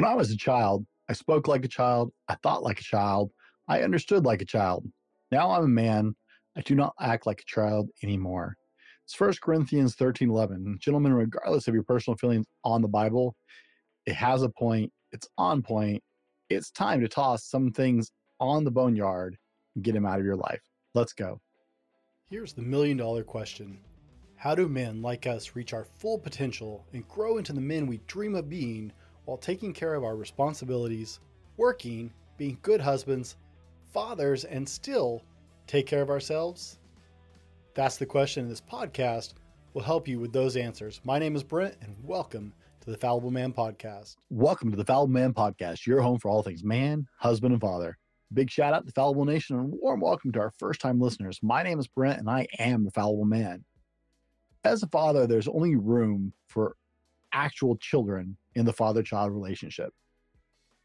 When I was a child, I spoke like a child, I thought like a child, I understood like a child. Now I'm a man, I do not act like a child anymore. It's 1 Corinthians 13 11. Gentlemen, regardless of your personal feelings on the Bible, it has a point, it's on point. It's time to toss some things on the boneyard and get them out of your life. Let's go. Here's the million dollar question How do men like us reach our full potential and grow into the men we dream of being while taking care of our responsibilities, working, being good husbands, fathers, and still take care of ourselves? That's the question, and this podcast will help you with those answers. My name is Brent, and welcome to the Fallible Man Podcast. Welcome to the Fallible Man Podcast, your home for all things man, husband, and father. Big shout out to Fallible Nation and warm welcome to our first time listeners. My name is Brent, and I am the Fallible Man. As a father, there's only room for actual children in the father child relationship.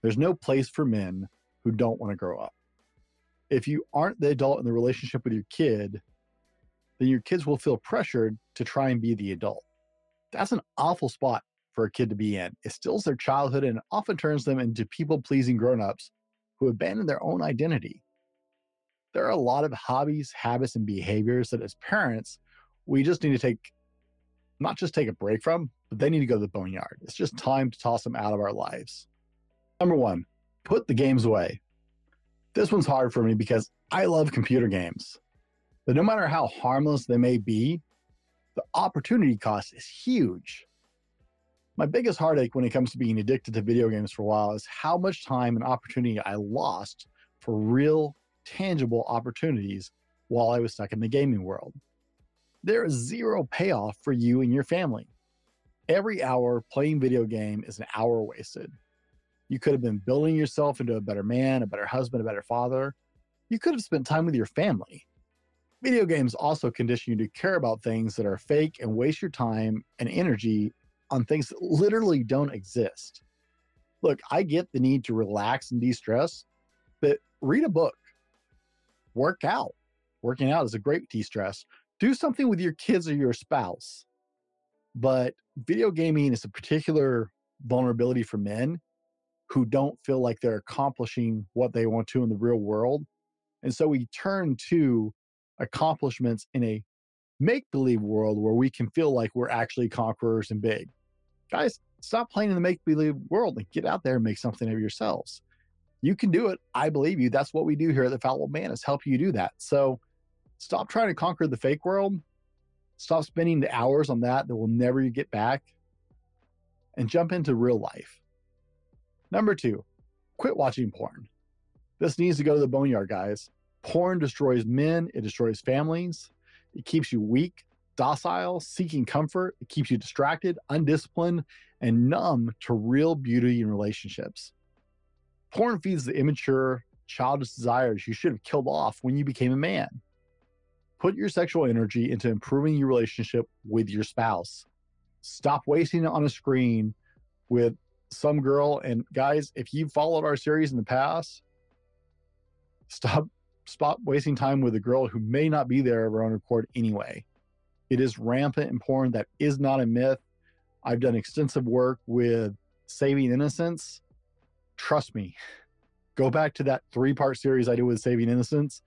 There's no place for men who don't want to grow up. If you aren't the adult in the relationship with your kid, then your kids will feel pressured to try and be the adult. That's an awful spot for a kid to be in. It stills their childhood and often turns them into people pleasing grown ups who abandon their own identity. There are a lot of hobbies, habits, and behaviors that as parents, we just need to take, not just take a break from, but they need to go to the boneyard. It's just time to toss them out of our lives. Number one, put the games away. This one's hard for me because I love computer games. But no matter how harmless they may be, the opportunity cost is huge. My biggest heartache when it comes to being addicted to video games for a while is how much time and opportunity I lost for real, tangible opportunities while I was stuck in the gaming world. There is zero payoff for you and your family. Every hour playing video game is an hour wasted. You could have been building yourself into a better man, a better husband, a better father. You could have spent time with your family. Video games also condition you to care about things that are fake and waste your time and energy on things that literally don't exist. Look, I get the need to relax and de stress, but read a book, work out. Working out is a great de stress. Do something with your kids or your spouse. But video gaming is a particular vulnerability for men who don't feel like they're accomplishing what they want to in the real world. And so we turn to accomplishments in a make believe world where we can feel like we're actually conquerors and big. Guys, stop playing in the make believe world and get out there and make something of yourselves. You can do it. I believe you. That's what we do here at the Fallible Man is help you do that. So stop trying to conquer the fake world. Stop spending the hours on that that will never get back and jump into real life. Number two, quit watching porn. This needs to go to the boneyard, guys. Porn destroys men, it destroys families, it keeps you weak, docile, seeking comfort, it keeps you distracted, undisciplined, and numb to real beauty in relationships. Porn feeds the immature, childish desires you should have killed off when you became a man. Put your sexual energy into improving your relationship with your spouse. Stop wasting it on a screen with some girl. And guys, if you've followed our series in the past, stop stop wasting time with a girl who may not be there of her own accord anyway. It is rampant and porn. That is not a myth. I've done extensive work with Saving Innocence. Trust me, go back to that three part series I did with Saving Innocence,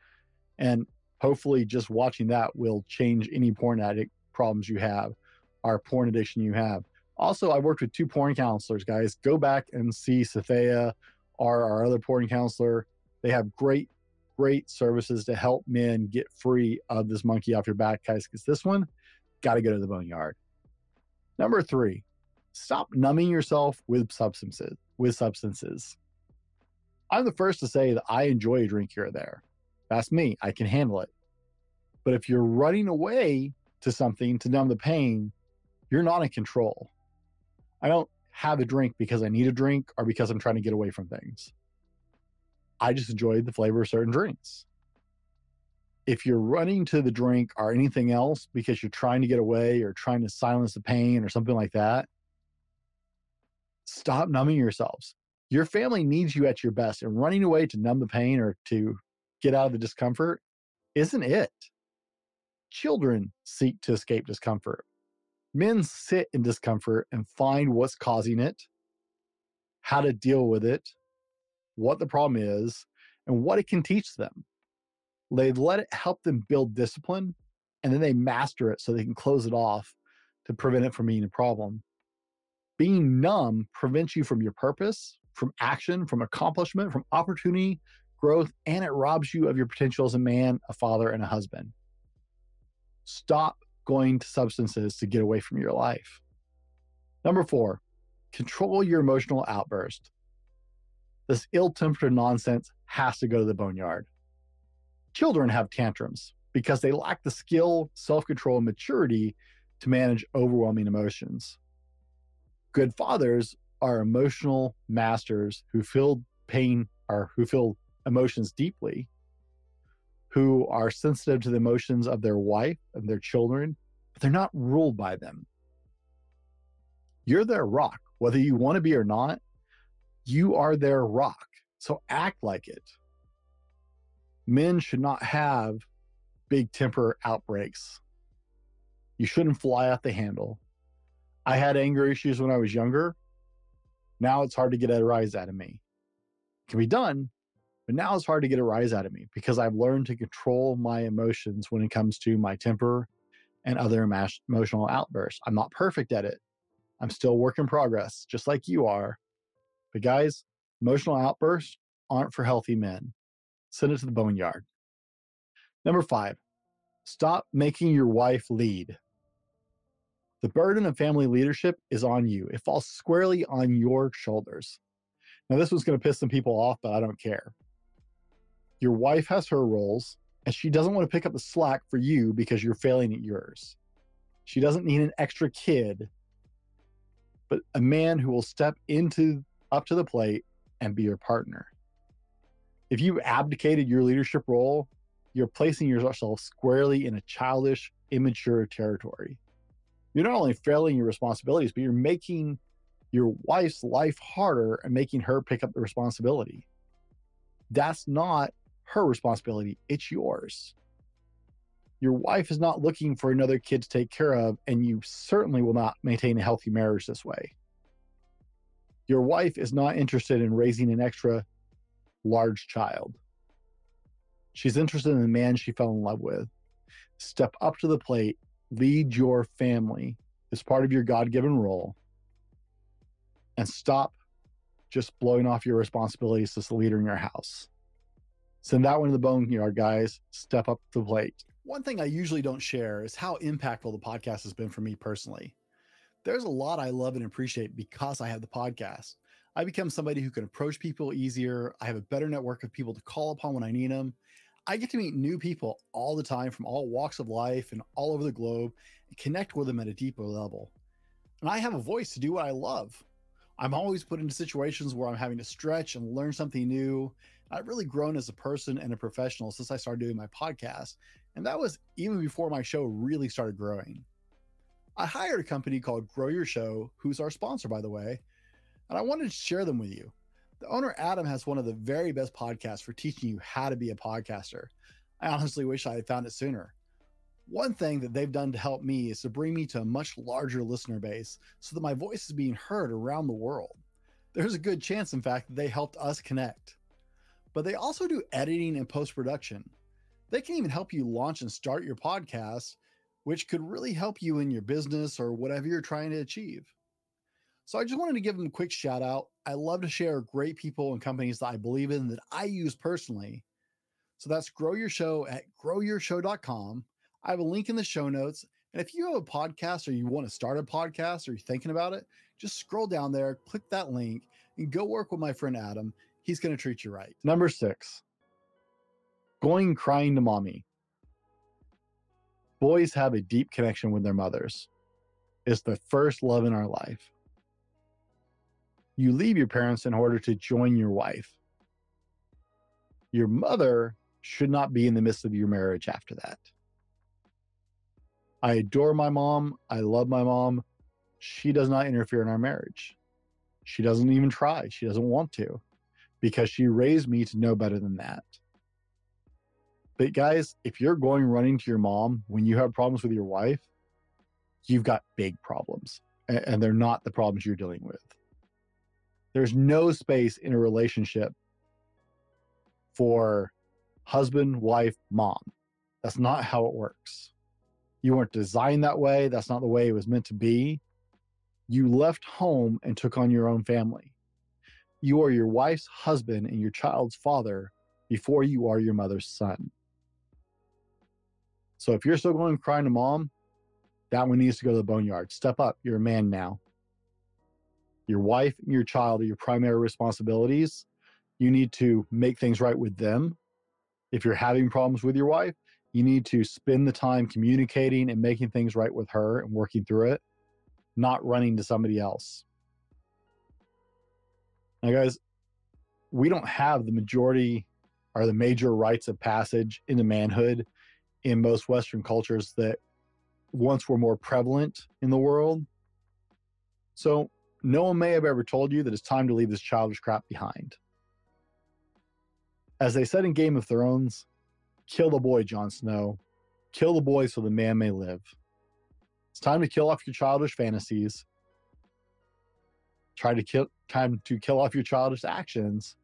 and hopefully just watching that will change any porn addict problems you have, or porn addiction you have. Also, I worked with two porn counselors, guys. Go back and see Sathea or our other porn counselor. They have great great services to help men get free of this monkey off your back, guys, because this one got to go to the boneyard. Number three, stop numbing yourself with substances. With substances. I'm the first to say that I enjoy a drink here or there. That's me. I can handle it. But if you're running away to something to numb the pain, you're not in control. I don't have a drink because I need a drink or because I'm trying to get away from things. I just enjoy the flavor of certain drinks. If you're running to the drink or anything else because you're trying to get away or trying to silence the pain or something like that, stop numbing yourselves. Your family needs you at your best, and running away to numb the pain or to get out of the discomfort isn't it. Children seek to escape discomfort. Men sit in discomfort and find what's causing it how to deal with it, what the problem is, and what it can teach them. They let it help them build discipline and then they master it so they can close it off to prevent it from being a problem. Being numb prevents you from your purpose, from action, from accomplishment, from opportunity, growth, and it robs you of your potential as a man, a father, and a husband. Stop going to substances to get away from your life. Number four, control your emotional outburst. This ill tempered nonsense has to go to the boneyard. Children have tantrums because they lack the skill, self control, and maturity to manage overwhelming emotions. Good fathers are emotional masters who feel pain or who feel emotions deeply, who are sensitive to the emotions of their wife and their children, but they're not ruled by them. You're their rock, whether you want to be or not, you are their rock. So act like it. Men should not have big temper outbreaks. You shouldn't fly off the handle. I had anger issues when I was younger. Now it's hard to get a rise out of me. It can be done, but now it's hard to get a rise out of me because I've learned to control my emotions when it comes to my temper and other emotional outbursts. I'm not perfect at it. I'm still work in progress, just like you are. But guys, emotional outbursts aren't for healthy men. Send it to the boneyard. Number five, stop making your wife lead. The burden of family leadership is on you. It falls squarely on your shoulders. Now, this one's going to piss some people off, but I don't care. Your wife has her roles, and she doesn't want to pick up the slack for you because you're failing at yours. She doesn't need an extra kid, but a man who will step into up to the plate and be your partner. If you abdicated your leadership role, you're placing yourself squarely in a childish, immature territory. You're not only failing your responsibilities, but you're making your wife's life harder and making her pick up the responsibility. That's not her responsibility, it's yours. Your wife is not looking for another kid to take care of, and you certainly will not maintain a healthy marriage this way. Your wife is not interested in raising an extra large child. She's interested in the man she fell in love with. Step up to the plate, lead your family as part of your God given role, and stop just blowing off your responsibilities as the leader in your house. Send that one to the boneyard, guys. Step up the plate. One thing I usually don't share is how impactful the podcast has been for me personally. There's a lot I love and appreciate because I have the podcast. I become somebody who can approach people easier. I have a better network of people to call upon when I need them. I get to meet new people all the time from all walks of life and all over the globe and connect with them at a deeper level. And I have a voice to do what I love. I'm always put into situations where I'm having to stretch and learn something new. I've really grown as a person and a professional since I started doing my podcast. And that was even before my show really started growing. I hired a company called Grow Your Show, who's our sponsor, by the way, and I wanted to share them with you. The owner, Adam, has one of the very best podcasts for teaching you how to be a podcaster. I honestly wish I had found it sooner. One thing that they've done to help me is to bring me to a much larger listener base so that my voice is being heard around the world. There's a good chance, in fact, that they helped us connect. But they also do editing and post production. They can even help you launch and start your podcast, which could really help you in your business or whatever you're trying to achieve. So I just wanted to give them a quick shout out. I love to share great people and companies that I believe in that I use personally. So that's grow your show at growyourshow.com. I have a link in the show notes. And if you have a podcast or you want to start a podcast or you're thinking about it, just scroll down there, click that link, and go work with my friend Adam. He's going to treat you right. Number six, going crying to mommy. Boys have a deep connection with their mothers. It's the first love in our life you leave your parents in order to join your wife. Your mother should not be in the midst of your marriage after that. I adore my mom. I love my mom. She does not interfere in our marriage. She doesn't even try. She doesn't want to because she raised me to know better than that. But guys, if you're going running to your mom when you have problems with your wife, you've got big problems and they're not the problems you're dealing with There's no space in a relationship for husband, wife, mom. That's not how it works. You weren't designed that way. That's not the way it was meant to be. You left home and took on your own family. You are your wife's husband and your child's father before you are your mother's son. So if you're still going crying to mom, that one needs to go to the boneyard. Step up. You're a man now. Your wife and your child are your primary responsibilities. You need to make things right with them. If you're having problems with your wife, you need to spend the time communicating and making things right with her and working through it, not running to somebody else. Now, guys, we don't have the majority or the major rites of passage into manhood in most Western cultures that once were more prevalent in the world. So, no one may have ever told you that it's time to leave this childish crap behind. As they said in Game of Thrones, kill the boy, Jon Snow. Kill the boy so the man may live. It's time to kill off your childish fantasies. Try to kill time to kill off your childish actions.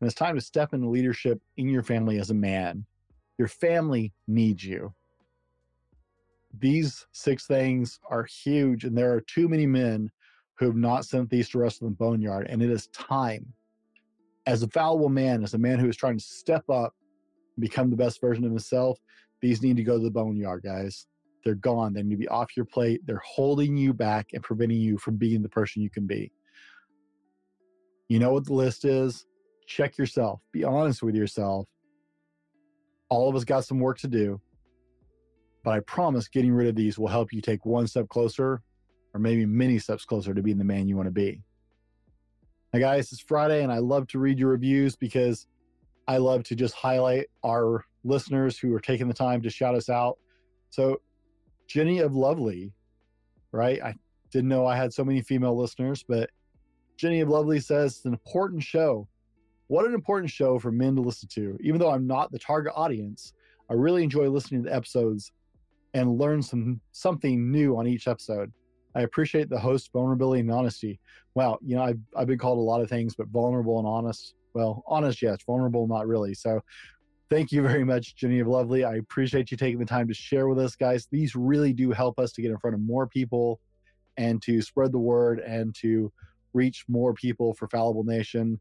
And it's time to step into leadership in your family as a man. Your family needs you. These six things are huge, and there are too many men who have not sent these to rest in the boneyard. And it is time, as a fallible man, as a man who is trying to step up, and become the best version of himself, these need to go to the boneyard, guys. They're gone. They need to be off your plate. They're holding you back and preventing you from being the person you can be. You know what the list is. Check yourself. Be honest with yourself. All of us got some work to do. But I promise getting rid of these will help you take one step closer or maybe many steps closer to being the man you want to be. Now, guys, it's Friday and I love to read your reviews because I love to just highlight our listeners who are taking the time to shout us out. So, Jenny of Lovely, right? I didn't know I had so many female listeners, but Jenny of Lovely says it's an important show. What an important show for men to listen to. Even though I'm not the target audience, I really enjoy listening to the episodes and learn some something new on each episode. I appreciate the host vulnerability and honesty. Wow, you know, I've, I've been called a lot of things, but vulnerable and honest. Well, honest, yes, vulnerable, not really. So thank you very much, Jenny of Lovely. I appreciate you taking the time to share with us, guys. These really do help us to get in front of more people and to spread the word and to reach more people for Fallible Nation.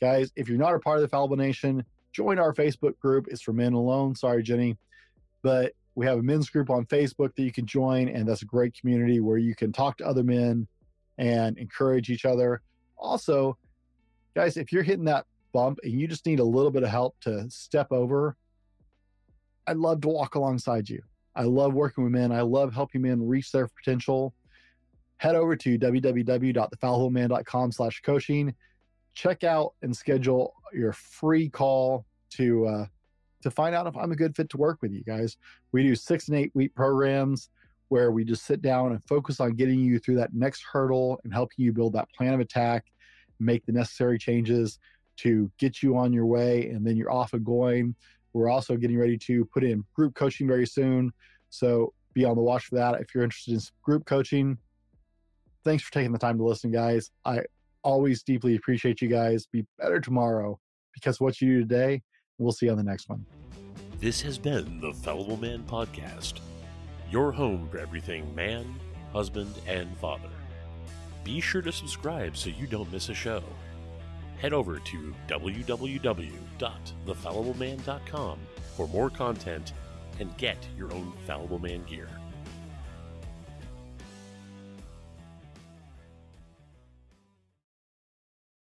Guys, if you're not a part of the Fallible Nation, join our Facebook group. It's for men alone. Sorry, Jenny. But we have a men's group on Facebook that you can join, and that's a great community where you can talk to other men and encourage each other. Also, guys, if you're hitting that bump and you just need a little bit of help to step over, I'd love to walk alongside you. I love working with men. I love helping men reach their potential. Head over to www.thefallibleman.com slash coaching. Check out and schedule your free call to uh, to find out if I'm a good fit to work with you guys. We do six and eight week programs where we just sit down and focus on getting you through that next hurdle and helping you build that plan of attack, make the necessary changes to get you on your way, and then you're off and going. We're also getting ready to put in group coaching very soon. So be on the watch for that. If you're interested in group coaching, thanks for taking the time to listen, guys. I always deeply appreciate you guys. Be better tomorrow because what you do today We'll see you on the next one. This has been the Fallible Man Podcast, your home for everything man, husband, and father. Be sure to subscribe so you don't miss a show. Head over to www.thefallibleman.com for more content and get your own Fallible Man gear.